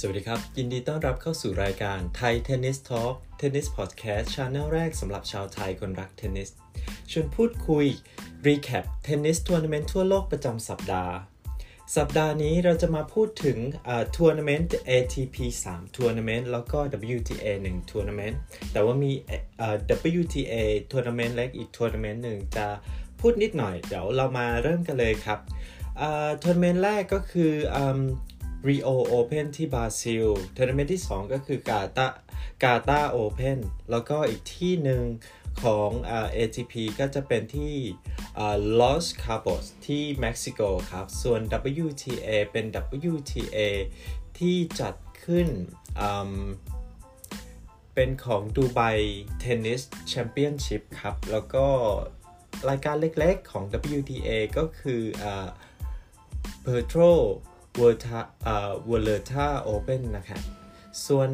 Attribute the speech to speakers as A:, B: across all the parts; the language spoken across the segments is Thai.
A: สวัสดีครับ ยินดีต้อนรับเข้าสู่รายการ Thai Tennis Talk เทนนิสพอดแคสต์ channel แรกสำหรับชาวไทยคนรักเทนนิสชวนพูดคุย recap เทนนิสทัวร์นาเมนต์ทั่วโลกประจำสัปดาห์ สัปดาห์นี้เราจะมาพูดถึงทัวร์นาเมนต์ ATP 3ทัวร์นาเมนต์แล้วก็ WTA 1ทัวร์นาเมนต์แต่ว่ามี WTA ทัวร์นาเมนต์เล็กอีกทัวร์นาเมนต์หนึ่งจะพูดนิดหน่อย เดี๋ยวเรามาเริ่มกันเลยครับทัวร์นาเมนต์แรกก็คือ Rio Open ที่บราซิล ทัวร์นาเมนต์ที่ 2 ก็คือกาตาร์ Qatar Open แล้วก็อีกที่หนึ่งของ uh, ATP ก็จะเป็นที่ uh, Los Cabos ที่เม็กซิโกครับ ส่วน WTA เป็น WTA ที่จัดขึ้น um, เป็นของ Dubai Tennis Championship ครับ แล้วก็รายการเล็กๆของ WTA ก็คือ uh, Petro เวอร์ทาเอ่อวอร์เลต้าโอเปนนะครับส่วน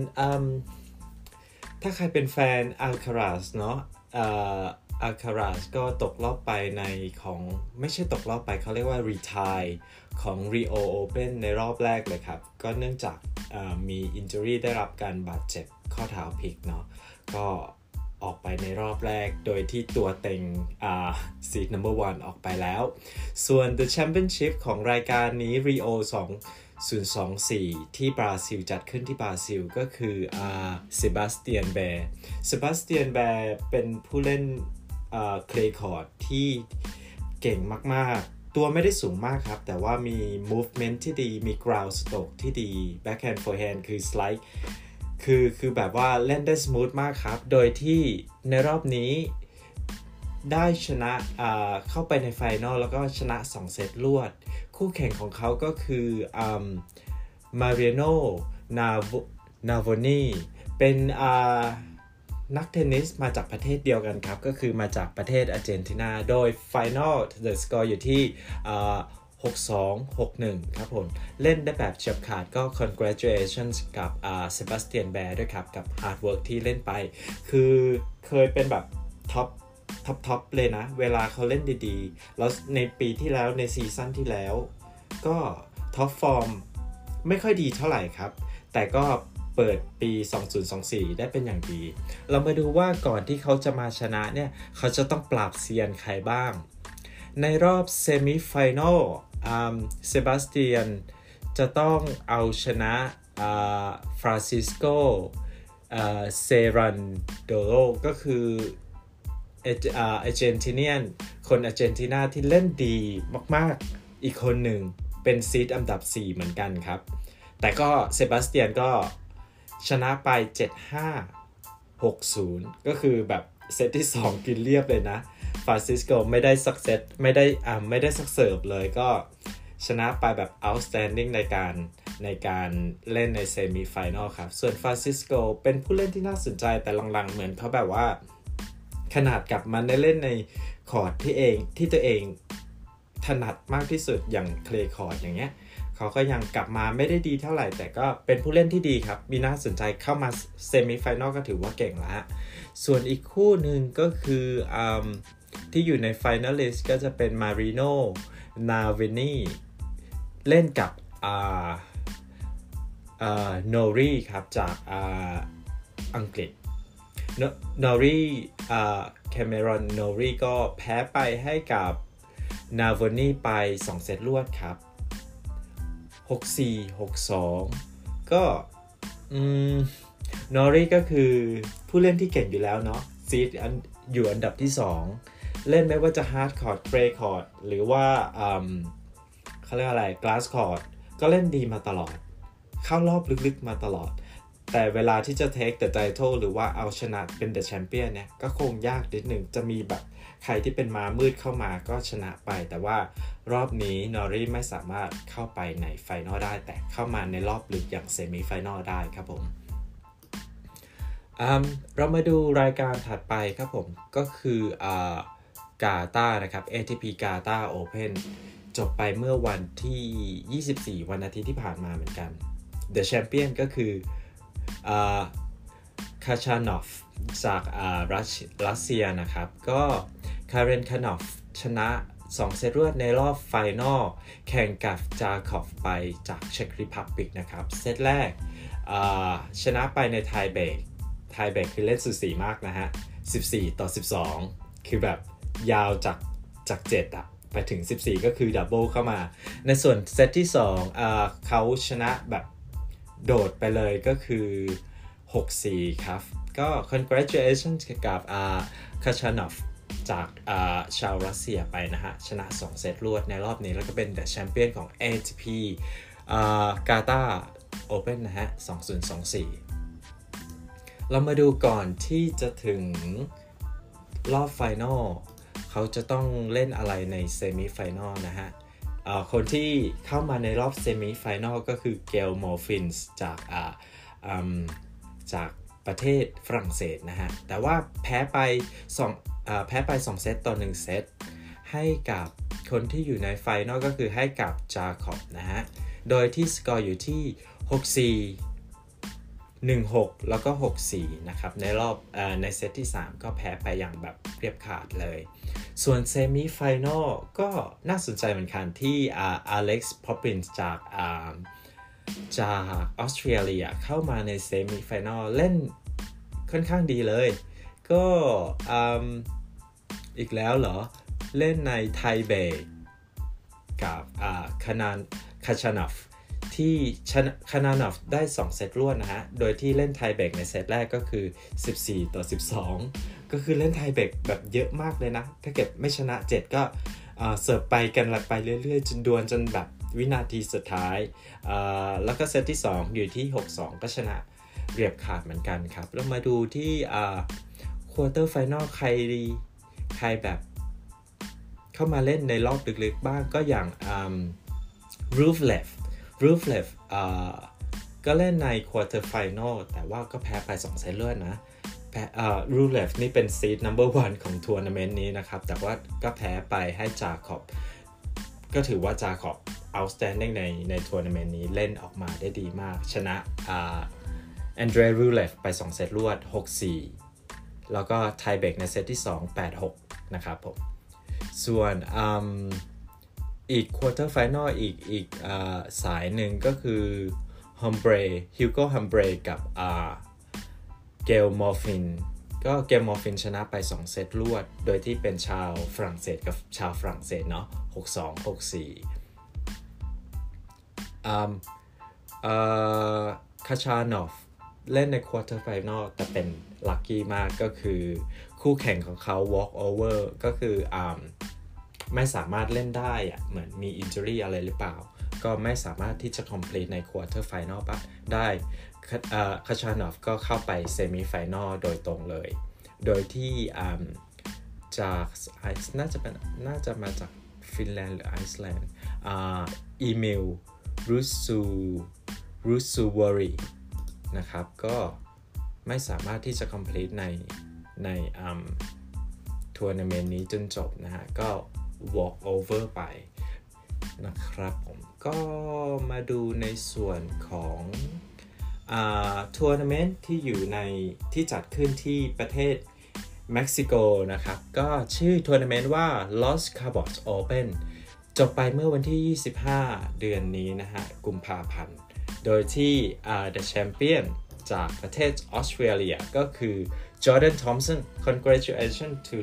A: ถ้าใครเป็นแฟนอัลคาราสเนาะอัลคาราสก็ตกรอบไปในของไม่ใช่ตกรอบไปเขาเรียกว่า retire ของ Rio Open ในรอบแรกเลยครับ ก็เนื่องจากมี injury ได้รับการบาดเจ็บข้อเท้าพลิกเนาะก็ ออกไปในรอบแรก โดยที่ตัวเต็งซีด number one ออกไปแล้ว ส่วน The Championship ของรายการนี้ Rio 2024 ที่บราซิลจัดขึ้นที่บราซิลก็คือเซบาสเตียนบาเอซ เซบาสเตียนบาเอซเป็นผู้เล่น clay court ที่เก่งมาก ๆ ตัวไม่ได้สูงมากครับ แต่ว่ามี movement ที่ดี มี ground stroke ที่ดี backhand forehand คือ slide คือคือแบบว่าเล่นได้ smooth มากครับ โดยที่ในรอบนี้ได้ชนะเข้าไปใน final แล้วก็ชนะ 2 เซตรวด คู่แข่งของเขาก็คือมาเรียโนนานาโวเนเป็นนักเทนนิสมาจากประเทศเดียวกันครับ ก็คือมาจากประเทศอาร์เจนตินา โดย final the score อยู่ที่ 62 61 ครับผม เล่นได้แบบเฉียบขาดก็ congratulations กับเซบาสเตียนบาเอซด้วยครับ กับ hard work ที่เล่นไป คือเคยเป็นแบบ top top top เลยนะ เวลาเขาเล่นดีๆ แล้วในปีที่แล้วใน season ที่แล้ว ก็ top form ไม่ค่อยดีเท่าไหร่ครับ แต่ก็เปิดปี 2024 ได้เป็นอย่างดี เรามาดูว่าก่อนที่เขาจะมาชนะเนี่ย เขาจะต้องปราบเซียนใครบ้าง ในรอบ semifinal เซบาสเตียนจะต้องเอาชนะฟรานซิสโกเซรันโดโลก็คือ Argentinian คนอาร์เจนตินาที่เล่นดีมาก ๆ อีกคนหนึ่งเป็นซีดอันดับ 4 เหมือนกันครับ แต่ก็เซบาสเตียนก็ชนะไป 7-5 6-0 ก็คือแบบเซตที่ 2 กินเรียบเลยนะ ฟรานซิสโกไม่ได้สักเซตไม่ได้อ่าไม่ได้สักเสิร์ฟเลยก็ชนะไปแบบ outstanding ในการในการเล่นใน semifinal ครับ ส่วนฟรานซิสโกเป็นผู้เล่นที่น่าสนใจแต่หลังๆ เหมือนเขาแบบว่า ขนาดกลับมาได้เล่นในคอร์ดที่เองที่ตัวเองถนัดมากที่สุดอย่าง clay court อย่างเงี้ยเขาก็ยังกลับมาไม่ได้ดีเท่าไหร่ แต่ก็เป็นผู้เล่นที่ดีครับ มีน่าสนใจเข้ามา semifinal ก็ถือว่าเก่งแล้วส่วนอีกคู่หนึ่งก็คืออ ที่อยู่ใน Finalist ก็จะเป็นมาริอาโนนาโวเนเล่นกับโนรีครับจากอังกฤษโนรีแคมเมรอนโนรีก็แพ้ไปให้กับนาโวเนไป 2 เซตรวดครับ 6-4 6-2 ก็โนรีก็คือผู้เล่นที่เก่งอยู่แล้วเนาะซีดอยู่อันดับที่ 2 เล่นไม่ว่าจะ hard court clay court หรือว่าเขาเรียกอะไร grass court ก็เล่นดีมาตลอด เข้ารอบลึกๆมาตลอด แต่เวลาที่จะ take the title หรือว่าเอาชนะเป็น the champion เนี่ยก็คงยากนิดหนึ่งจะมีแบบใครที่เป็นม้ามืดเข้ามาก็ชนะไป แต่ว่ารอบนี้โนรีไม่สามารถเข้าไปใน final ได้ แต่เข้ามาในรอบลึกอย่าง semifinal ได้ครับผมเรามาดูรายการถัดไปครับผมก็คือ กาตาร์นะครับ ATP กาตาร์ Open จบไปเมื่อวันที่ 24 วันอาทิตย์ที่ผ่านมาเหมือนกัน The Champion ก็คือคาชานอฟจากรัสเซียนะครับ ก็คาเรนคาชานอฟชนะ2เซตรวดในรอบ final แข่งกับจาคอบไปจาก Czech Republic นะครับ เซตแรกชนะไปใน tiebreak tiebreak คือเล่นสูสีมากนะฮะ 14 ต่อ 12 คือแบบ ยาวจากจาก7อะไปถึง 14 ก็คือ double เข้ามา ในส่วนเซตที่2เขาชนะแบบโดดไปเลยก็คือ 6-4 ครับ ก็ congratulations กับอ่าคาชานอฟจากชาวรัสเซียไปนะฮะ ชนะ 2 เซตรวดในรอบนี้ แล้วก็เป็น The Champion ของ ATP กาตาร์ Open นะฮะ 2024 เรามาดูก่อนที่จะถึงรอบ final เขาจะต้องเล่นอะไรใน semifinal นะฮะคนที่เข้ามาในรอบ semifinal ก็คือเกลมอร์ฟินส์จากจากประเทศฝรั่งเศสนะฮะ แต่ว่าแพ้ไป2แพ้ไป 2 เซตต่อ 1 เซต ให้กับคนที่อยู่ใน final ก็คือให้กับจาคอบนะฮะ โดยที่สกอร์อยู่ที่ 64 1-6 แล้วก็ 6-4 นะครับ ในรอบอในเซตที่ 3 ก็แพ้ไปอย่างแบบเรียบขาดเลย ส่วน semifinal ก็น่าสนใจเหมือนกันที่อาเล็กซ์พอปปินส์จากจากออสเตรเลียเข้ามาใน semifinal เล่นค่อนข้างดีเลย ก็อีกแล้วเหรอ เล่นใน tiebreak กับคานานคาชานอฟ ที่คาชานอฟได้ 2 เซตรวดนะฮะ โดยที่เล่น tiebreak ในเซตแรกก็คือ 14 ต่อ 12 ก็คือเล่น tiebreak แบบเยอะมากเลยนะ ถ้าเกิดไม่ชนะ 7 ก็เสิร์ฟไปกันไปเรื่อยๆ จนดวลจนแบบวินาทีสุดท้าย แล้วก็เซตที่ 2 อยู่ที่ 6-2 ก็ชนะเรียบขาดเหมือนกันครับ แล้วมาดูที่ quarterfinal ใครดีใครแบบเข้ามาเล่นในรอบลึกๆบ้างก็อย่างรูฟเลฟ รูฟเลฟก็เล่นใน quarterfinal แต่ว่าก็แพ้ไป2เซตเลือดนะแพ้รูเลฟนี่เป็นซีด number one ของทัวร์นาเมนต์นี้นะครับ แต่ว่าก็แพ้ไปให้จาคอบ ก็ถือว่าจาคอบ outstanding ในในทัวร์นาเมนต์นี้เล่นออกมาได้ดีมาก ชนะแอนเดรรูเลฟไป 2 เซตรวด 6-4 แล้วก็ tiebreak ในเซตที่ 2 8-6 นะครับผม ส่วน อีก quarterfinal อีกอีกอสายหนึ่งก็คือฮัมแบร์ฮิวโก้ฮัมแบร์กับเกลมงฟิลส์ก็เกลมงฟิลส์ชนะไป 2 เซตรวด โดยที่เป็นชาวฝรั่งเศสกับชาวฝรั่งเศสเนาะ6-2 6-4คาชานอฟเล่นใน quarterfinal แต่เป็น lucky มากก็คือคู่แข่งของเขา walk over ก็คืออ ไม่สามารถเล่นได้อะเหมือนมี injury อะไรหรือเปล่า ก็ไม่สามารถที่จะ complete ใน quarterfinal ได้คาชานอฟก็เข้าไป semifinal โดยตรงเลย โดยที่จากน่าจะเป็นน่าจะมาจากฟินแลนด์หรือไอซ์แลนด์เอมิลรูซูรูซูวูโอรินะครับ ก็ไม่สามารถที่จะ complete ในในทัวร์นาเมนต์นี้จนจบนะฮะ ก็ walk over ไปนะครับผมก็มาดูในส่วนของทัวร์นาเมนต์ที่อยู่ในที่จัดขึ้นที่ประเทศเม็กซิโกนะครับ ก็ชื่อทัวร์นาเมนต์ว่า Los Cabos Open จบไปเมื่อวันที่ 25 เดือนนี้นะฮะ กุมภาพันธ์ โดยที่ The Champion จากประเทศออสเตรเลียก็คือ Jordan Thompson congratulations to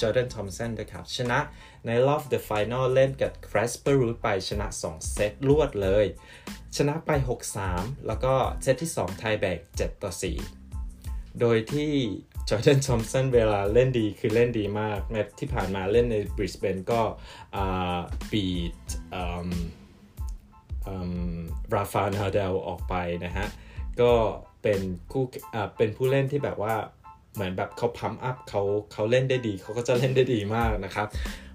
A: Jordan Thompson นะครับ ชนะ ในรอบ The Final เล่นกับ Casper Ruud ไปชนะ 2 เซตรวดเลย ชนะไป 6-3 แล้วก็เซตที่ 2 ไทยแบก7ต่อ 4 โดยที่จอร์แดนทอมสันเวลาเล่นดีคือเล่นดีมากแมตที่ผ่านมาเล่นในบริสเบนก็beat ราฟานาดาลออกไปนะฮะ ก็เป็นคู่เป็นผู้เล่นที่แบบว่าเหมือนแบบเขา pump up เขาเขาเล่นได้ดี เขาก็จะเล่นได้ดีมากนะครับ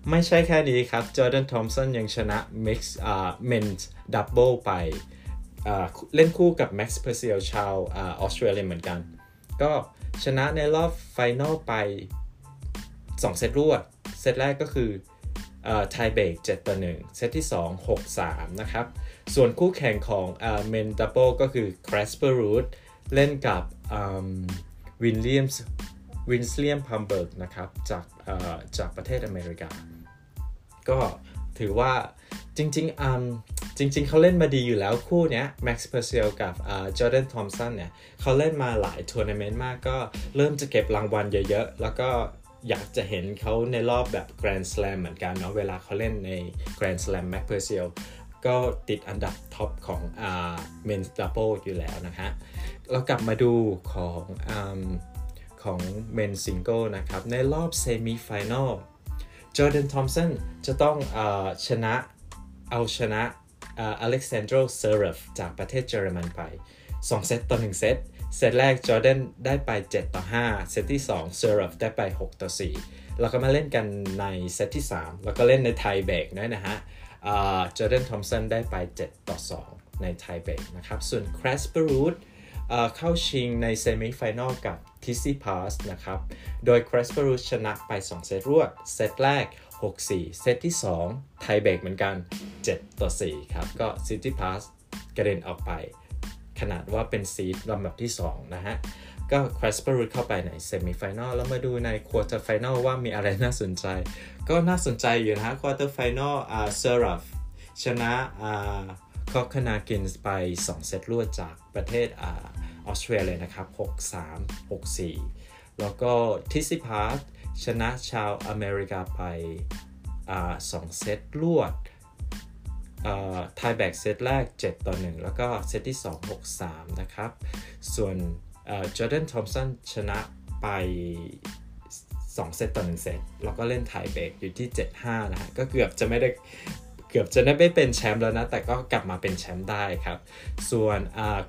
A: ไม่ใช่แค่นี้ครับจอร์แดนทอมสันยังชนะ mix men's double ไปเล่นคู่กับแม็กซ์เพอร์เซียลชาวออสเตรเลียเหมือนกัน ก็ชนะในรอบ final ไป 2 เซตรวด เซตแรกก็คือ tie break 7ต่อ1 เซตที่ 2 6 3 นะครับ ส่วนคู่แข่งของ men double ก็คือแคสเปอร์รูดเล่นกับวิลเลียมส์วิลเลียมบลัมเบิร์กนะครับ จากจากประเทศอเมริกา ก็ถือว่าจริงๆอืมจริง ๆเขาเล่นมาดีอยู่แล้วคู่เนี้ยแม็กซ์เพอร์เซลกับจอร์แดนทอมสันเนี่ยเขาเล่นมาหลายทัวร์นาเมนต์มากก็เริ่มจะเก็บรางวัลเยอะๆ แล้วก็อยากจะเห็นเขาในรอบแบบแกรนด์ส a ลมเหมือนกันเนาะเวลาเขาเล่นในแกรนด์ส a ลมแม็กซ์เพอร์เซลก็ติดอันดับ top ของอ่า men's double อยู่แล้วนะฮะเรากลับมาดูของอ่าของ men single นะครับ ในรอบ semi final จอร์แดนทอมสันจะต้องอชนะเอาชนะอเล็กซานเดอร์ซเวเรฟจากประเทศเยอรมันไป 2 เซตต่อ 1 เซต เซตแรกจอร์แดนได้ไป 7 ต่อ 5 เซตที่ 2 ซเวเรฟได้ไป 6 ต่อ 4 แล้วก็มาเล่นกันในเซตที่ 3 แล้วก็เล่นใน tie break นะนะฮะจอร์แดนทอมสันได้ไป 7 ต่อ 2 ใน tie break นะครับ ส่วนแคสเปอร์รูดเข้าชิงใน semi final กับ ซิตซิปาสนะครับ โดยแคสเปอร์รูดชนะไป 2 เซตรวด เซตแรก 6-4 เซตที่ 2 tie break เหมือนกัน 7 ต่อ 4 ครับ ก็ซิตซิปาสกระเด็นออกไป ขนาดว่าเป็น seed ลำดับที่ 2 นะฮะ ก็แคสเปอร์รูดเข้าไปใน semi final แล้วมาดูใน quarter final ว่ามีอะไรน่าสนใจ ก็น่าสนใจอยู่นะฮะ quarter final อ่าซเวเรฟชนะอ่า คอกคินากิสไป 2 เซตรวดจากประเทศออสเตรเลียนะครับ 6-3 6-4 แล้วก็ทิซิพาสชนะชาวอเมริกาไปสองเซตรวดไทยแบกเซตแรก 7 ต่อ 1 แล้วก็เซตที่ 2 6 3 นะครับ ส่วนจอร์แดนทอมสันชนะไป 2 เซตต่อ 1 เซต แล้วก็เล่นไทยเบรกอยู่ที่ 7-5 นะฮะ ก็เกือบจะไม่ได้ เกือบจะได้ไม่เป็นแชมป์แล้วนะ แต่ก็กลับมาเป็นแชมป์ได้ครับ ส่วน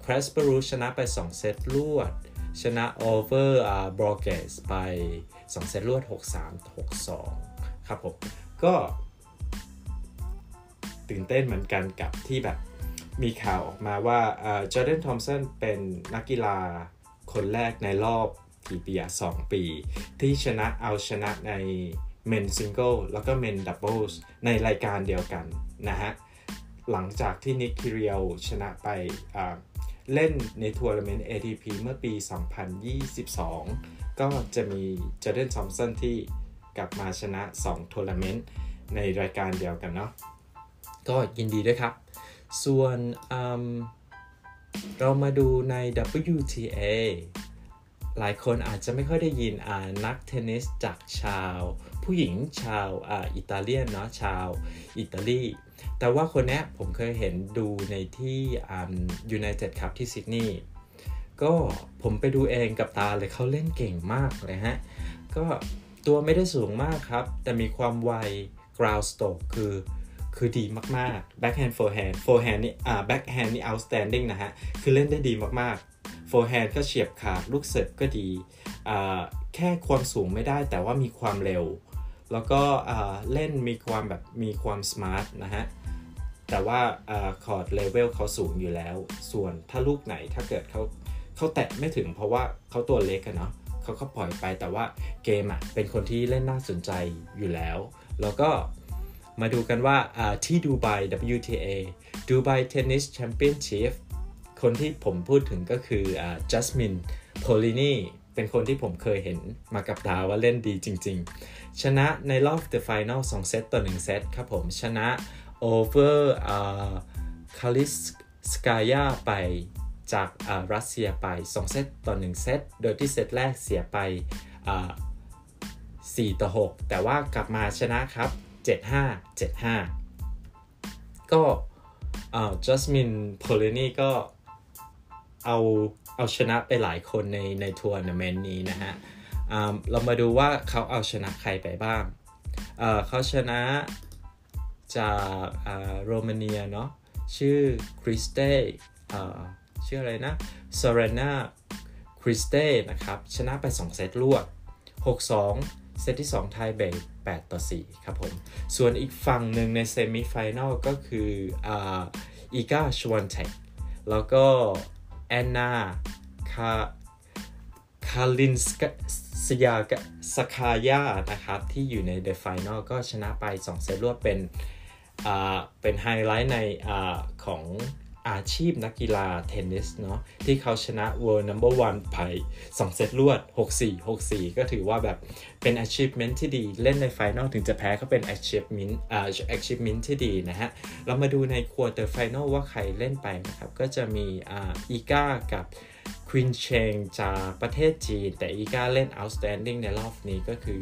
A: แคสเปอร์รูดชนะไป 2 เซตรวด ชนะ over บอร์เกสไป 2 เซตรวด 6-3 6-2 ครับผม ก็ตื่นเต้นเหมือนกันกับที่แบบมีข่าวออกมาว่าจอร์แดนทอมสันเป็นนักกีฬาคนแรกในรอบกี่ปีอะ2ปี ที่ชนะเอาชนะใน men single แล้วก็ men doubles ในรายการเดียวกันนะฮะ หลังจากที่นิกคีริออสชนะไปเล่นในทัวร์นาเมนต์ ATP เมื่อปี 2022 ก็จะมีจอร์แดนทอมสันที่กลับมาชนะ 2 ทัวร์นาเมนต์ ในรายการเดียวกันเนาะก็ยินดีด้วยครับ ส่วนเรามาดูใน WTA หลายคนอาจจะไม่ค่อยได้ยินนักเทนนิสจากชาว ผู้หญิงชาวอาอิตาเลียนเนาะชาวอิตาลีแต่ว่าคนนี้ผมเคยเห็นดูในที่ยูไนเต็ดคัพที่ซิดนีย์ก็ผมไปดูเองกับตาเลยเขาเล่นเก่งมากเลยฮะ ก็ตัวไม่ได้สูงมากครับ แต่มีความไว ground stroke คือคือดีมากๆ backhand forehand forehand นี่อ่า backhand นี่ outstanding นะฮะ คือเล่นได้ดีมากๆ forehand ก็เฉียบขาดลูกเสิร์ฟก็ดีอ่าแค่ความสูงไม่ได้แต่ว่ามีความเร็ว แล้วก็เล่นมีความแบบมีความ smart นะฮะ แต่ว่าคอร์ดเลเวลเขาสูงอยู่แล้ว ส่วนถ้าลูกไหนถ้าเกิดเขาเขาแตะไม่ถึงเพราะว่าเขาตัวเล็กกันเนาะเขาก็ปล่อยไปแต่ว่าเกมอะเป็นคนที่เล่นน่าสนใจอยู่แล้ว แล้วก็มาดูกันว่าที่ดูไบ WTA ดูไบ Tennis Championship คนที่ผมพูดถึงก็คือจัสมินเปาลินี เป็นคนที่ผมเคยเห็นมากับตาว่าเล่นดีจริง ๆ ชนะในรอบ The Final 2 เซตต่อ 1 เซตครับผม ชนะ over คาลินสกายาไปจากรัสเซียไป 2 เซตต่อ 1 เซต โดยที่เซตแรกเสียไป 4 ต่อ 6 แต่ว่ากลับมาชนะครับ 75 75 ก็จัสมินเปาลินีก็เอา เอาชนะไปหลายคนในในทัวร์นาเมนต์นี้นะฮะเรามาดูว่าเขาเอาชนะใครไปบ้างเขาชนะจากโรมาเนียเนาะชื่อคริสเตียชื่ออะไรนะโซรานาคริสเตียนะครับ ชนะไป 2 เซตรวด 6-2 เซตที่ 2 tie break 8ต่อ 4 ครับผม ส่วนอีกฝั่งหนึ่งในเซมิไฟแนลก็คืออีกาชวีออนเทคแล้วก็ แอนนาคาคาลินสกายาสกายานะครับ ที่อยู่ใน the final ก็ชนะไป 2 เซตรวดเป็นเป็นไฮไลท์ในอของ อาชีพนักกีฬาเทนนิสเนาะที่เขาชนะ World Number One ไป2เซตรวด 6-4 6-4 ก็ถือว่าแบบเป็น achievement ที่ดีเล่นใน final ถึงจะแพ้ก็เป็น achievement อ่า achievement ที่ดีนะฮะ เรามาดูใน quarter final ว่าใครเล่นไปนะครับ ก็จะมีอ่าอีกากับฉินเจิ้งจากประเทศจีน แต่อีกาเล่น outstanding ในรอบนี้ก็คือ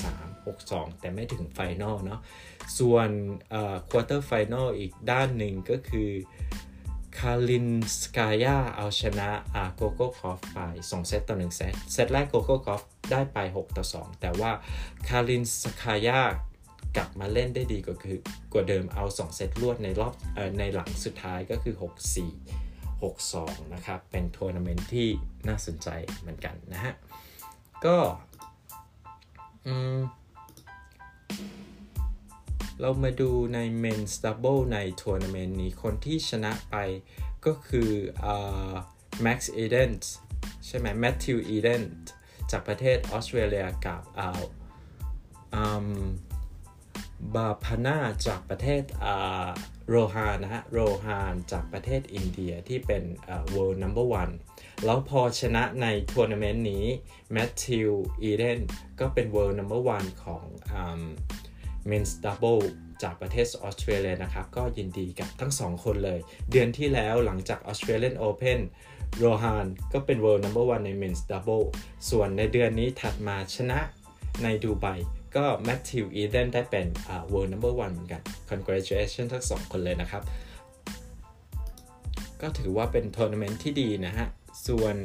A: 6-3 6-2 แต่ไม่ถึง final เนาะส่วน quarter final อีกด้านหนึ่งก็คือ คาลินสกายาเอาชนะอาโกโก้คอฟไป 2 เซตต่อ 1 เซต เซตแรกโกโก้คอฟได้ไป 6 ต่อ 2 แต่ว่าคาลินสกายากลับมาเล่นได้ดีกว่าคือกว่าเดิมเอา 2 เซตรวดในรอบในหลังสุดท้ายก็คือ 6 4 6 2 นะครับ เป็นทัวร์นาเมนต์ที่น่าสนใจเหมือนกันนะฮะ ก็ อืม เรามาดูใน Men's Double ในทัวร์นาเมนต์นี้คนที่ชนะไปก็คืออ Matt Ebden ใช่ไหม Matthew Ebden จากประเทศออสเตรเลียกับโบปันนาจากประเทศโรฮานนะฮะโรฮานจากประเทศอินเดียที่เป็น world number one แล้วพอชนะในทัวร์นาเมนต์นี้แมทธิวอีเดนก็เป็น world number one ของ Men's Double จากประเทศออสเตรเลียนะครับ ก็ยินดีกับทั้งสองคนเลย เดือนที่แล้วหลังจาก Australian Open โรฮานก็เป็น World Number One ใน Men's Double ส่วนในเดือนนี้ถัดมาชนะในดูไบก็แมทธิวอีเดนได้เป็น World Number One เหมือนกัน Congratulations ทั้งสองคนเลยนะครับ ก็ถือว่าเป็นทัวร์นาเมนต์ที่ดีนะฮะ ส่วน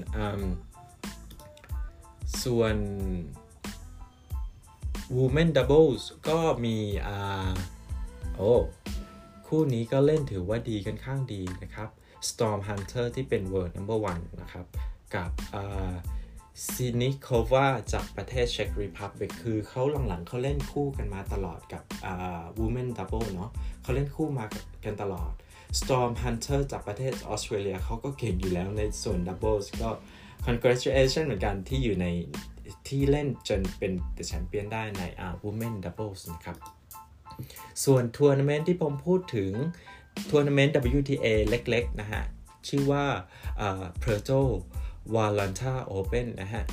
A: ส่วน Women Doubles ก็มีอ่าโอ้คู่นี้ก็เล่นถือว่าดีกันข้างดีนะครับ Storm Hunter ที่เป็น World Number One นะครับ กับอ่าซินิโควาจากประเทศเช็กรีพับลิกคือเขาหลังๆเขาเล่นคู่กันมาตลอดกับอ่า Women Double เนาะเขาเล่นคู่มากันตลอด Storm Hunter จากประเทศออสเตรเลียเขาก็เก่งอยู่แล้วในส่วน Doubles ก็ congratulation เหมือนกันที่อยู่ใน ที่เล่นจนเป็น the champion ได้ในอ่า Women Doubles นะครับ ส่วนทัวร์นาเมนต์ที่ผมพูดถึงทัวร์นาเมนต์ WTA เล็ก ๆ นะฮะ ชื่อว่าอ่า p r o t o Valanta Open นะฮะ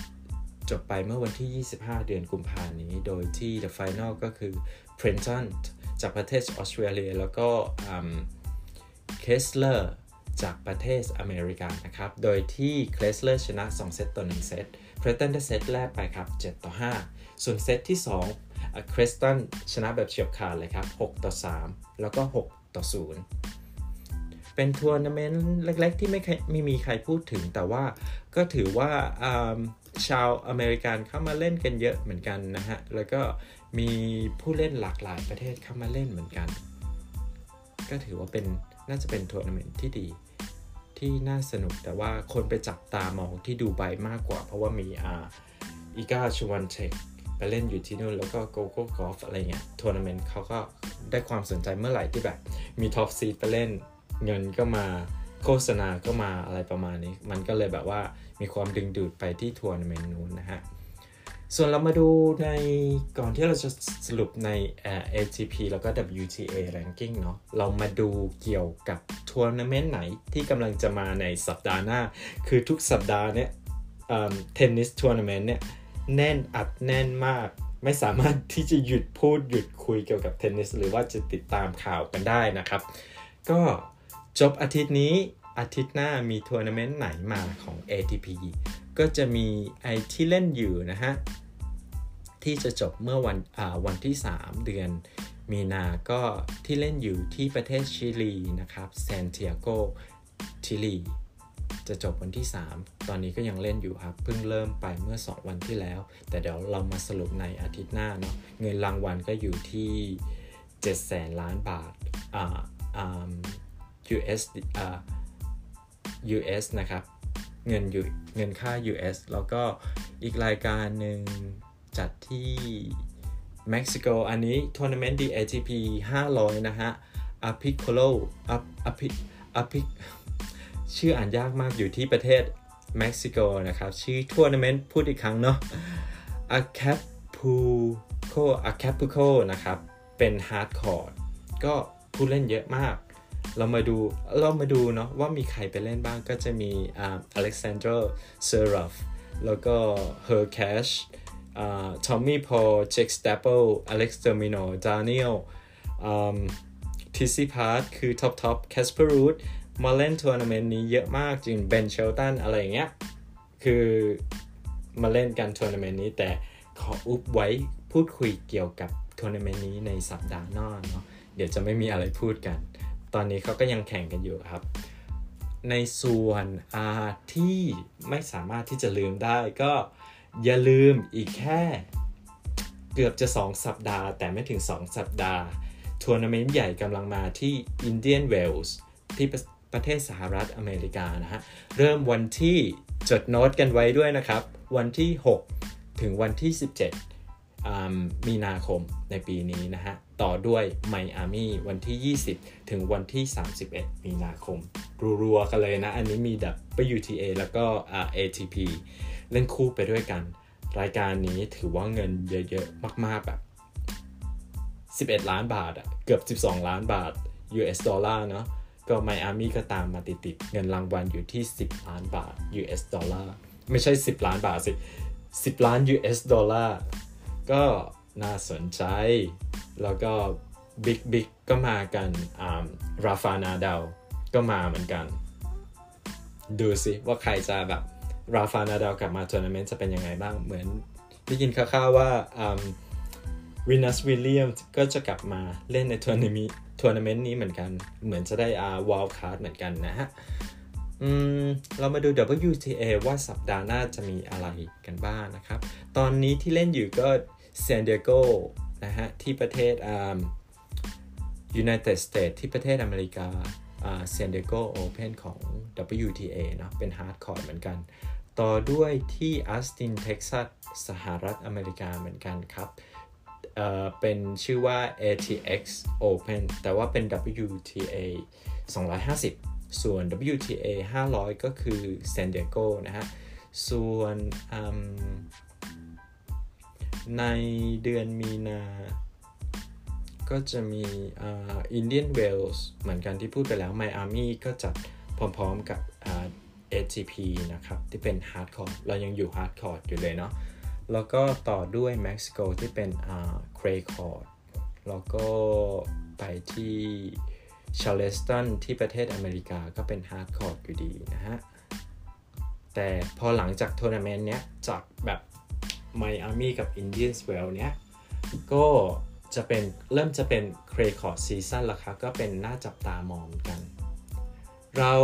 A: จบไปเมื่อวันที่ 25 เดือนกุมภาพันธ์นี้ โดยที่ The Final ก็คือ p r e n t o n จากประเทศออสเตรเลีย แล้วก็เคสเลอร์จากประเทศอเมริกานะครับ โดยที่เคสเลอร์ชนะ 2 เซตต่อ 1 เซต เพรสตันได้เซตแรกไปครับ 7 ต่อ 5 ส่วนเซตที่2เคสเลอร์ชนะแบบเฉียบขาดเลยครับ 6 ต่อ 3 แล้วก็ 6 ต่อ 0 เป็นทัวร์นาเมนต์เล็กๆ ที่ไม่ไม่มีใครพูดถึง แต่ว่าก็ถือว่าชาวอเมริกันเข้ามาเล่นกันเยอะเหมือนกันนะฮะ แล้วก็มีผู้เล่นหลากหลายประเทศเข้ามาเล่นเหมือนกัน ก็ถือว่าเป็นน่าจะเป็นทัวร์นาเมนต์ที่ดี ที่น่าสนุกแต่ว่าคนไปจับตามองที่ดูไบมากกว่า เพราะว่ามีอ่า Iga Swiatek ไปเล่นอยู่ที่นู่นแล้วก็ Coco Gauff อะไรเงี้ยทัวร์นาเมนต์เขาก็ได้ความสนใจเมื่อไหร่ที่แบบ มี top seed ไปเล่นเงินก็มาโฆษณาก็มาอะไรประมาณนี้ มันก็เลยแบบว่ามีความดึงดูดไปที่ทัวร์นาเมนต์นู้นนะฮะ ส่วนเรามาดูในก่อนที่เราจะสรุปใน ATP แล้วก็ WTA ranking เนาะเรามาดูเกี่ยวกับทัวร์นาเมนต์ไหนที่กำลังจะมาในสัปดาห์หน้า คือทุกสัปดาห์เนี้ยเทนนิสทัวร์นาเมนต์เนี่ยแน่นอัดแน่นมาก ไม่สามารถที่จะหยุดพูดหยุดคุยเกี่ยวกับเทนนิสหรือว่าจะติดตามข่าวกันได้นะครับ ก็จบอาทิตย์นี้อาทิตย์หน้ามีทัวร์นาเมนต์ไหนมาของ ATP ก็จะมีไอที่เล่นอยู่นะฮะ ที่จะจบเมื่อวันวันที่ 3 เดือนมีนา ก็ที่เล่นอยู่ที่ประเทศชิลีนะครับซานติอาโกชิลีจะจบวันที่ 3 ตอนนี้ก็ยังเล่นอยู่ครับ เพิ่งเริ่มไปเมื่อ 2 วันที่แล้ว แต่เดี๋ยวเรามาสรุปในอาทิตย์หน้าเนาะ เงินรางวัลก็อยู่ที่7แสนล้านบาทอ่าอ่า US อ่า US นะครับ เงินอยู่เงินค่า US แล้วก็อีกรายการหนึ่งจัดที่เม็กซิโกอันนี้ทัวร์นาเมนต์ดี ATP 500 นะฮะอาพิโคโลอาพิอาพิชื่ออ่านยากมากอยู่ที่ประเทศเม็กซิโกนะครับ ชื่อทัวร์นาเมนต์พูดอีกครั้งเนาะ Acapulco Acapulco นะครับ เป็น hard court ก็ผู้เล่นเยอะมาก เรามาดูเรามาดูเนาะว่ามีใครไปเล่นบ้างก็จะมีอ่า Alexander Zverev แล้วก็ Hurkacz อ่า Tommy Paul Jack Draper Alex de Minaur ดานิเอลอ่าทิซี่พาร์ทคือ top top Casper Ruudมาเล่นทัวร์นาเมนต์นี้เยอะมากจริง Ben Shelton อะไรอย่างเงี้ยคือมาเล่นกันทัวร์นาเมนต์นี้แต่ขออุบไว้พูดคุยเกี่ยวกับทัวร์นาเมนต์นี้ในสัปดาห์หน้าเนาะเดี๋ยวจะไม่มีอะไรพูดกัน ตอนนี้เขาก็ยังแข่งกันอยู่ครับ ในส่วนอาที่ไม่สามารถที่จะลืมได้ก็อย่าลืมอีกแค่เกือบจะ 2 สัปดาห์ แต่ไม่ถึง 2 สัปดาห์ทัวร์นาเมนต์ใหญ่กำลังมาที่อินเดียนเวลส์ที่ประประเทศสหรัฐอเมริกานะฮะ เริ่มวันที่จดโน้ตกันไว้ด้วยนะครับ วันที่ 6 ถึงวันที่ 17 มีนาคมในปีนี้นะฮะ ต่อด้วยไมอามี่วันที่ 20 ถึงวันที่ 31 มีนาคม รัวๆกันเลยนะ อันนี้มีดับ WTA แล้วก็อ่า ATP เล่นคู่ไปด้วยกัน รายการนี้ถือว่าเงินเยอะๆ มากๆ แบบ 11 ล้านบาทอะเกือบ 12 ล้านบาท US ดอลลาร์เนาะก็ไมอามี่ก็ตามมาติดๆ เงินรางวัลอยู่ที่ 10 ล้านบาท US ดอลลาร์ ไม่ใช่ 10 ล้านบาทสิ 10 ล้าน US ดอลลาร์ ก็น่าสนใจ แล้วก็ big big ก็มากันอ่า Rafa Nadal ก็มาเหมือนกัน ดูสิว่าใครจะแบบ Rafa Nadal กลับมาทัวร์นาเมนต์จะเป็นยังไงบ้างเหมือนได้ยินคร่าวๆว่า Venus Williams ก็จะกลับมาเล่นในทัวร์นาเมนต์ทัวร์นาเมนต์นี้เหมือนกัน เหมือนจะได้อ่า wild card เหมือนกันนะฮะเรามาดู WTA ว่าสัปดาห์หน้าจะมีอะไรกันบ้างนะครับ ตอนนี้ที่เล่นอยู่ก็ ซานดิเอโกนะฮะที่ประเทศอ่า United States ที่ประเทศอเมริกาอ่า San Diego Open ของ WTA เนอะเป็น hard court เหมือนกัน ต่อด้วยที่อ u สตินเท็กซัสสหรัฐอเมริกาเหมือนกันครับเอ่อเป็นชื่อว่า ATX Open แต่ว่าเป็น WTA 250 ส่วน WTA 500 ก็คือ San Diego นะฮะ ส่วนอืม ในเดือนมีนา ก็จะมีอินเดียนเวลส์เหมือนกันที่พูดไปแล้วไมอามี่ก็จัดพร้อมๆกับอ่า ATP นะครับ ที่เป็น hard court เรายังอยู่ hard court อยู่เลยเนาะแล้วก็ต่อด้วยเม็กซิโกที่เป็นอ่า clay court แล้วก็ไปที่ชาร์เลสตันที่ประเทศอเมริกาก็เป็น hard court อยู่ดีนะฮะ แต่พอหลังจากทัวร์นาเมนต์เนี้ยจากแบบ ไมอามี่กับ Indian Wells เนี้ยก็จะเป็นเริ่มจะเป็น clay court season แล้วครับก็เป็นน่าจับตามองเหมือนกัน เรา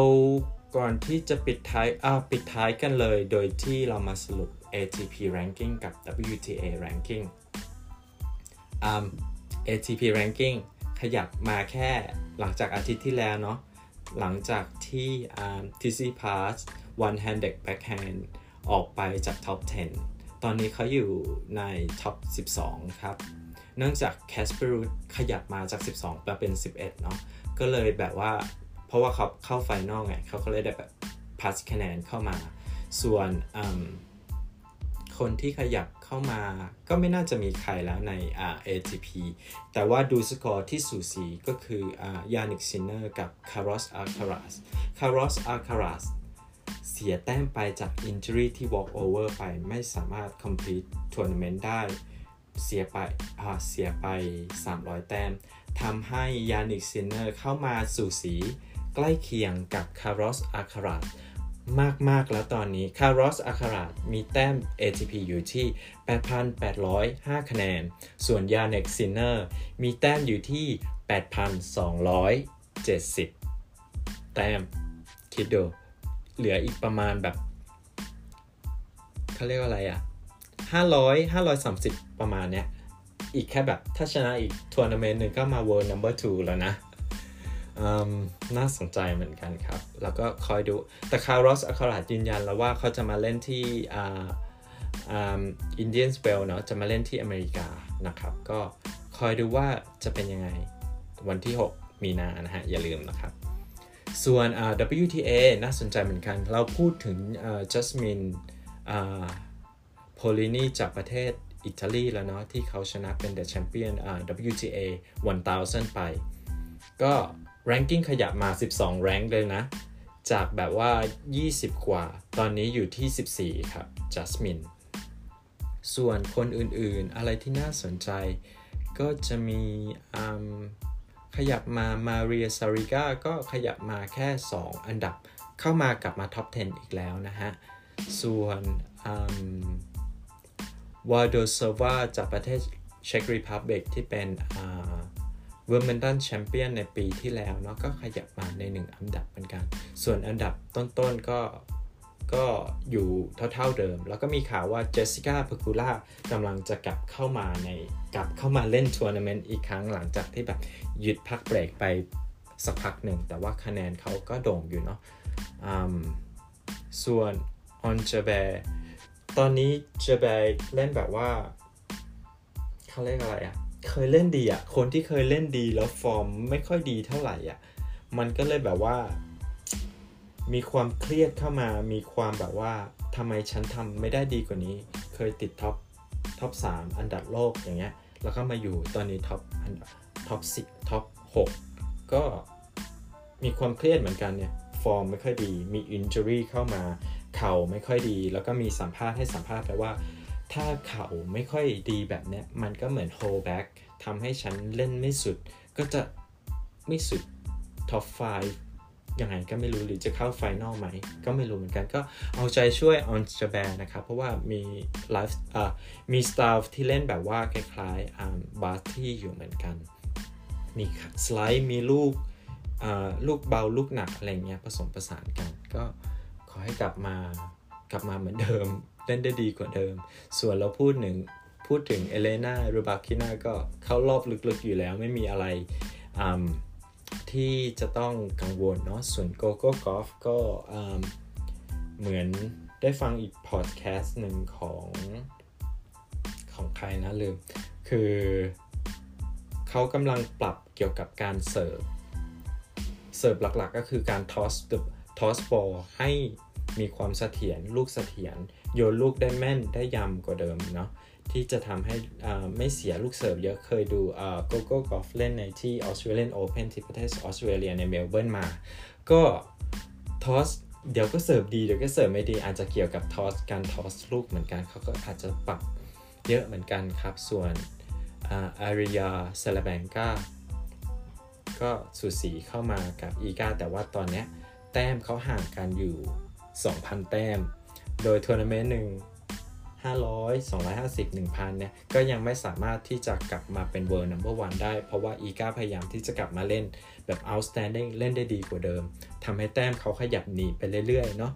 A: ก่อนที่จะปิดท้ายอ่าปิดท้ายกันเลย โดยที่เรามาสรุป ATP ranking กับ WTA ranking อ่า ATP ranking ขยับมาแค่หลังจากอาทิตย์ที่แล้วเนาะหลังจากที่อ่า TC Pass one handed backhand ออกไปจาก top 10 ตอนนี้เขาอยู่ใน top 12 ครับ เนื่องจากแคสเปอร์ขยับมาจาก 12 มาเป็น 11 เนาะก็เลยแบบว่า เพราะว่าเขาเข้า final ไงเขาก็เลยได้แบบ plus คะแนนเข้ามา ส่วนคนที่ขยับเข้ามาก็ไม่น่าจะมีใครแล้วในอ่า ATP แต่ว่าดูสกอร์ที่สูสีก็คืออ่า Jannik Sinner กับ Carlos Alcaraz Carlos Alcaraz เสียแต้มไปจาก injury ที่ walk over ไปไม่สามารถ complete tournament ได้ เสียไปเสียไป 300 แต้มทำให้ยานิกซินเนอร์เข้ามาสูสีใกล้เคียงกับคาร์ลอสอาคาราดมาก ๆ แล้วตอนนี้คาร์ลอสอาคาราดมีแต้ม ATP อยู่ที่ 8,805 คะแนน ส่วนยานิกซินเนอร์มีแต้มอยู่ที่ 8,270 แต้ม คิดดู เหลืออีกประมาณแบบเขาเรียกว่าอะไรอะ500 530ประมาณเนี้ย อีกแค่แบบถ้าชนะอีกทัวร์นาเมนต์หนึ่งก็มา World Number 2 แล้วนะน่าสนใจเหมือนกันครับ แล้วก็คอยดู แต่คาร์ลอสอาคาราดยืนยันแล้วว่าเขาจะมาเล่นที่ Indian Wells เนาะจะมาเล่นที่อเมริกานะครับ ก็คอยดูว่าจะเป็นยังไงวันที่ 6 มีนานะฮะ อย่าลืมนะครับ ส่วน WTA น่าสนใจเหมือนกัน เราพูดถึงจัสมินโพลินีจากประเทศอิตาลีแล้วเนาะที่เขาชนะเป็น The Champion WTA 1000 ไป ก็ ranking ขยับมา 12 rank เลยนะ จากแบบว่า 20 กว่า ตอนนี้อยู่ที่ 14 ครับจัสมินส่วนคนอื่นๆ อะไรที่น่าสนใจก็จะมี ขยับมามาเรียซัคคารีก็ขยับมาแค่ 2 อันดับเข้ามากลับมา top 10 อีกแล้วนะฮะ ส่วนวอนดรูโซวาจากประเทศ Czech Republic ที่เป็น Wimbledon champion ในปีที่แล้วเนาะก็ขยับมาในหนึ่งอันดับเหมือนกัน ส่วนอันดับต้นๆก็ ก็อยู่เท่าๆเดิม แล้วก็มีข่าวว่าเจสสิก้าเพกูล่ากำลังจะกลับเข้ามาในกลับเข้ามาเล่นทัวร์นาเมนต์อีกครั้งหลังจากที่แบบหยุดพักเบรกไปสักพักหนึ่ง แต่ว่าคะแนนเขาก็โด่งอยู่เนาะส่วนออนจาเบอร์ตอนนี้จาเบอร์เล่นแบบว่าเขาเรียกอะไรอะเคยเล่นดีอะคนที่เคยเล่นดีแล้วฟอร์มไม่ค่อยดีเท่าไหร่อะ มันก็เลยแบบว่า มีความเครียดเข้ามา มีความแบบว่าทำไมฉันทำไม่ได้ดีกว่านี้ เคยติด top top สามอันดับโลกอย่างเงี้ย แล้วก็มาอยู่ตอนนี้ top อันดับ top สิ top หกก็มีความเครียดเหมือนกันเนี่ย ฟอร์มไม่ค่อยดี มี injury เข้ามา เข่าไม่ค่อยดี แล้วก็มีสัมภาษณ์ให้สัมภาษณ์ไปว่า ถ้าเข่าไม่ค่อยดีแบบเนี้ย มันก็เหมือน hold back ทำให้ฉันเล่นไม่สุด ก็จะไม่สุด top 5 ยังไงก็ไม่รู้หรือจะเข้า final ไหม ก็ไม่รู้เหมือนกันก็เอาใจช่วยออนจาเบอร์นะครับ เพราะว่ามีไลฟ์มีสไตล์ที่เล่นแบบว่าคล้ายๆอ่าบาร์ตี้อยู่เหมือนกัน มี slice มีลูกลูกเบาลูกหนักอะไรเงี้ยผสมผสานกัน ก็ขอให้กลับมากลับมาเหมือนเดิม เล่นได้ดีกว่าเดิม ส่วนเราพูดหนึ่งพูดถึงเอเลนารูบาคินาก็เข้ารอบลึกๆอยู่แล้วไม่มีอะไร ที่จะต้องกังวลเนาะส่วนโกโก้กอล์ฟก็เหมือนได้ฟังอีกพอดแคสต์หนึ่งของของใครนะลืม คือเขากำลังปรับเกี่ยวกับการเสิร์ฟ เสิร์ฟหลักๆก็คือการทอสทอสบอลให้มีความเสถียรลูกเสถียรโยนลูกได้แม่นได้ยำกว่าเดิมเนาะ ที่จะทำให้ไม่เสียลูกเสิร์ฟเยอะเคยดูโกโก้กอฟฟ์เล่นในที่ออสเตรเลียนโอเพนที่ประเทศออสเตรเลียในเมลเบิร์นมา ก็ toss เดี๋ยวก็เสิร์ฟดีเดี๋ยวก็เสิร์ฟไม่ดีอาจจะเกี่ยวกับ toss การ toss ลูกเหมือนกันเขาก็อาจจะปรับเยอะเหมือนกันครับ ส่วนอารีน่าซาบาเลนกาก็สูสีเข้ามากับอีกาแต่ว่าตอนนี้แต้มเขาห่างกันอยู่ 2,000 แต้ม โดยทัวร์นาเมนต์หนึ่ง 500 250 1000เนี่ยก็ยังไม่สามารถที่จะกลับมาเป็น World Number 1 ได้ เพราะว่าอีกาพยายามที่จะกลับมาเล่นแบบ outstanding เล่นได้ดีกว่าเดิมทำให้แต้มเขาขยับหนีไปเรื่อยๆเนาะ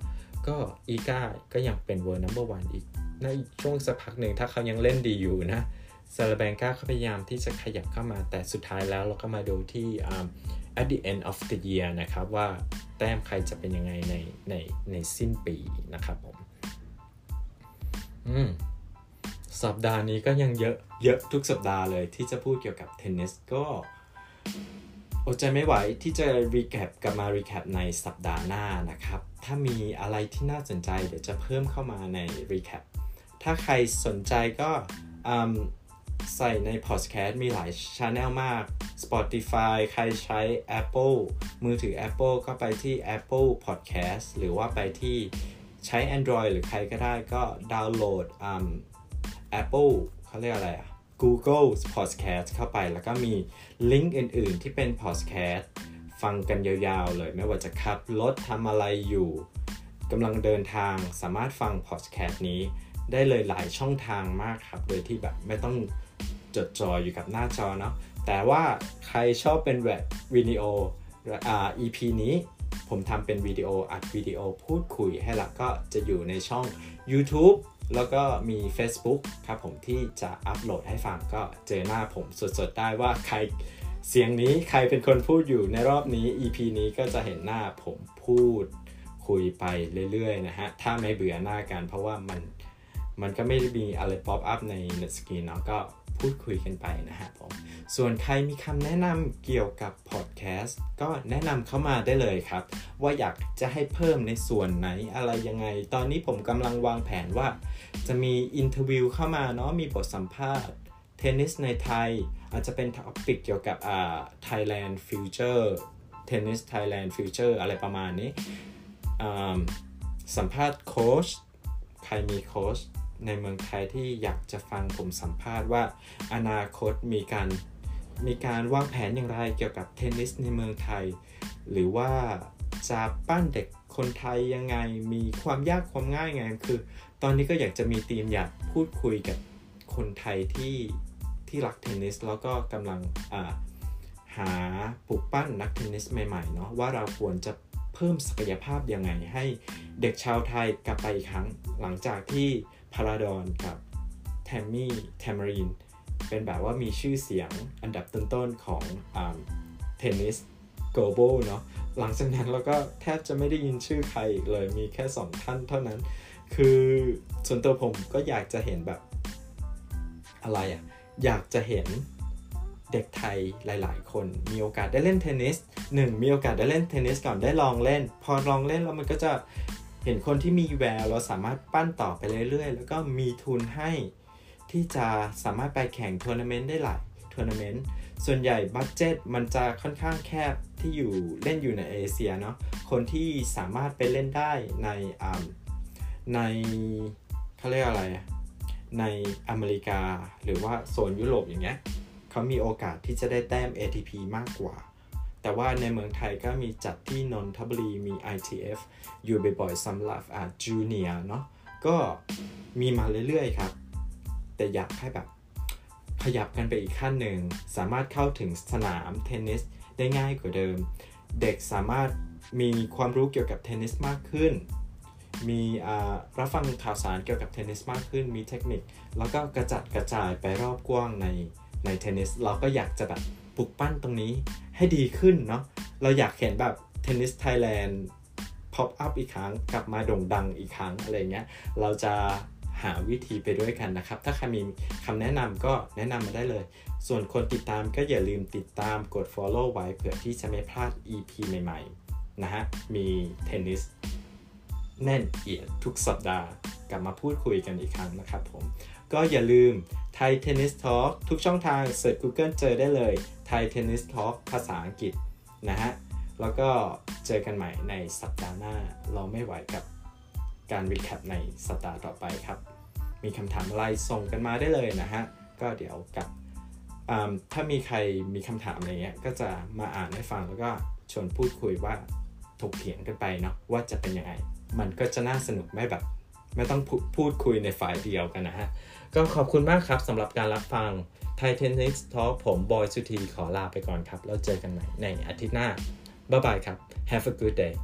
A: ก็อีกาก็ยังเป็น World Number 1 อีกในช่วงสักพักหนึ่งถ้าเขายังเล่นดีอยู่นะซาลาแบงกาเขาพยายามที่จะขยับเข้ามาแต่สุดท้ายแล้วเราก็มาดูที่ at the end of the year นะครับว่าแต้มใครจะเป็นยังไงในในในสิ้นปีนะครับผม อืมสัปดาห์นี้ก็ยังเยอะเยอะทุกสัปดาห์เลยที่จะพูดเกี่ยวกับเทนนิสก็อดใจไม่ไหวที่จะ recap กลับมา recap ในสัปดาห์หน้านะครับ ถ้ามีอะไรที่น่าสนใจเดี๋ยวจะเพิ่มเข้ามาใน recap ถ้าใครสนใจก็ใส่ในพอดแคสต์มีหลายช anel มาก Spotify ใครใช้ Apple มือถือ Apple ก็ไปที่ Apple Podcast หรือว่าไปที่ ใช้ Android หรือใครก็ได้ก็ดาวน์โหลด Apple เขาเรียกอะไรอะ Google Podcast เข้าไป แล้วก็มีลิงก์อื่น ๆ ที่เป็น Podcast ฟังกันยาว ๆ เลย ไม่ว่าจะขับรถทำอะไรอยู่กำลังเดินทางสามารถฟัง Podcast นี้ได้เลยหลายช่องทางมากครับ โดยที่แบบไม่ต้องจดจ่ออยู่กับหน้าจอเนาะแต่ว่าใครชอบเป็นแบบวิดีโอ EP นี้ผมทำเป็นวิดีโออัดวิดีโอพูดคุยให้ละก็จะอยู่ในช่อง YouTube แล้วก็มี Facebook ครับผมที่จะอัปโหลดให้ฟังก็เจอหน้าผมสดๆได้ว่าใครเสียงนี้ใครเป็นคนพูดอยู่ในรอบนี้ EP นี้ก็จะเห็นหน้าผมพูดคุยไปเรื่อยๆนะฮะ ถ้าไม่เบื่อหน้ากันเพราะว่ามันมันก็ไม่ได้มีอะไร pop up in the screen เนาะก็ พูดคุยกันไปนะฮะผมส่วนใครมีคำแนะนำเกี่ยวกับพอดแคสต์ก็แนะนำเข้ามาได้เลยครับ ว่าอยากจะให้เพิ่มในส่วนไหนอะไรยังไง ตอนนี้ผมกำลังวางแผนว่า จะมี interview เข้ามาเนาะมีบทสัมภาษณ์เทนนิสในไทย อาจจะเป็น topic เกี่ยวกับอ่า Thailand Future Tennis Thailand Future อะไรประมาณนี้สัมภาษณ์โค้ชใครมีโค้ช ในเมืองไทยที่อยากจะฟังผมสัมภาษณ์ว่า อนาคตมีการมีการวางแผนอย่างไรเกี่ยวกับเทนนิสในเมืองไทย หรือว่าจะปั้นเด็กคนไทยยังไงมีความยากความง่ายไงคือ ตอนนี้ก็อยากจะมีทีมอยากพูดคุยกับคนไทยที่ที่รักเทนนิสแล้วก็กำลังหาปลูกปั้นนักเทนนิสใหม่ๆเนาะว่าเราควรจะเพิ่มศักยภาพยังไงให้เด็กชาวไทยกลับไปอีกครั้งหลังจากที่ พาราดอนกับแทมมี่แทมารีนเป็นแบบว่ามีชื่อเสียงอันดับต้นๆของเทนนิสโกลบอลเนาะหลังจากนั้นเราก็แทบจะไม่ได้ยินชื่อใครอีกเลยมีแค่สองท่านเท่านั้น คือส่วนตัวผมก็อยากจะเห็นแบบอะไรอะ่ะ อยากจะเห็นเด็กไทยหลาย ๆ คนมีโอกาสได้เล่นเทนนิสหนึ่งมีโอกาสได้เล่นเทนนิสก่อนได้ลองเล่น พอลองเล่นแล้วมันก็จะ เห็นคนที่มีแววเราสามารถปั้นต่อไปเรื่อยๆ แล้วก็มีทุนให้ที่จะสามารถไปแข่งทัวร์นาเมนต์ได้หลายทัวร์นาเมนต์ส่วนใหญ่ budget มันจะค่อนข้างแคบที่อยู่เล่นอยู่ในเอเชียเนาะคนที่สามารถไปเล่นได้ในในเขาเรียกอะไร ในอเมริกาหรือว่าโซนยุโรปอย่างเงี้ยเขามีโอกาสที่จะได้แต้ม ATP มากกว่า แต่ว่าในเมืองไทยก็มีจัดที่นนทบุรีมี ITF อยู่บ่อยๆสำหรับอ่าจูเนียเนาะก็มีมาเรื่อยๆครับ แต่อยากให้แบบขยับกันไปอีกขั้นหนึ่ง สามารถเข้าถึงสนามเทนนิสได้ง่ายกว่าเดิม เด็กสามารถมีความรู้เกี่ยวกับเทนนิสมากขึ้น มีรับฟังข่าวสารเกี่ยวกับเทนนิสมากขึ้น มีเทคนิค แล้วก็กระจัดกระจายไปรอบกว้างในในเทนนิส เราก็อยากจะแบบ ปลุกปั้นตรงนี้ให้ดีขึ้นเนาะเราอยากเห็นแบบเทนนิส Thailand pop up อีกครั้ง กลับมาโด่งดังอีกครั้งอะไรเงี้ยเราจะหาวิธีไปด้วยกันนะครับ ถ้าใครมีคำแนะนำก็แนะนำมาได้เลย ส่วนคนติดตามก็อย่าลืมติดตามกด follow ไว้เผื่อที่จะไม่พลาด EP ใหม่ๆ นะฮะ มีเทนนิสแน่นเอียดทุกสัปดาห์ กลับมาพูดคุยกันอีกครั้งนะครับผม ก็อย่าลืมไทยเทนนิสทอล์กทุกช่องทาง search Google เจอได้เลยไทยเทนนิสทอล์กภาษาอังกฤษนะฮะ แล้วก็เจอกันใหม่ในสัปดาห์หน้า เราไม่ไหวกับการรีแคปในสัปดาห์ต่อไปครับ มีคำถามอะไรส่งกันมาได้เลยนะฮะ ก็เดี๋ยวกับถ้ามีใครมีคำถามอะไรเงี้ย ก็จะมาอ่านให้ฟังแล้วก็ชวนพูดคุยว่าถกเถียงกันไปเนาะว่าจะเป็นยังไง มันก็จะน่าสนุกไม่แบบ ไม่ต้องพูดคุยในฝ่ายเดียวกันนะฮะ ก็ขอบคุณมากครับสำหรับการรับฟังไทเทนนิสทอลผมบอยสุธีขอลาไปก่อนครับ แล้วเจอกันใหม่ในอาทิตย์หน้าบ๊ายบายครับ Have a good day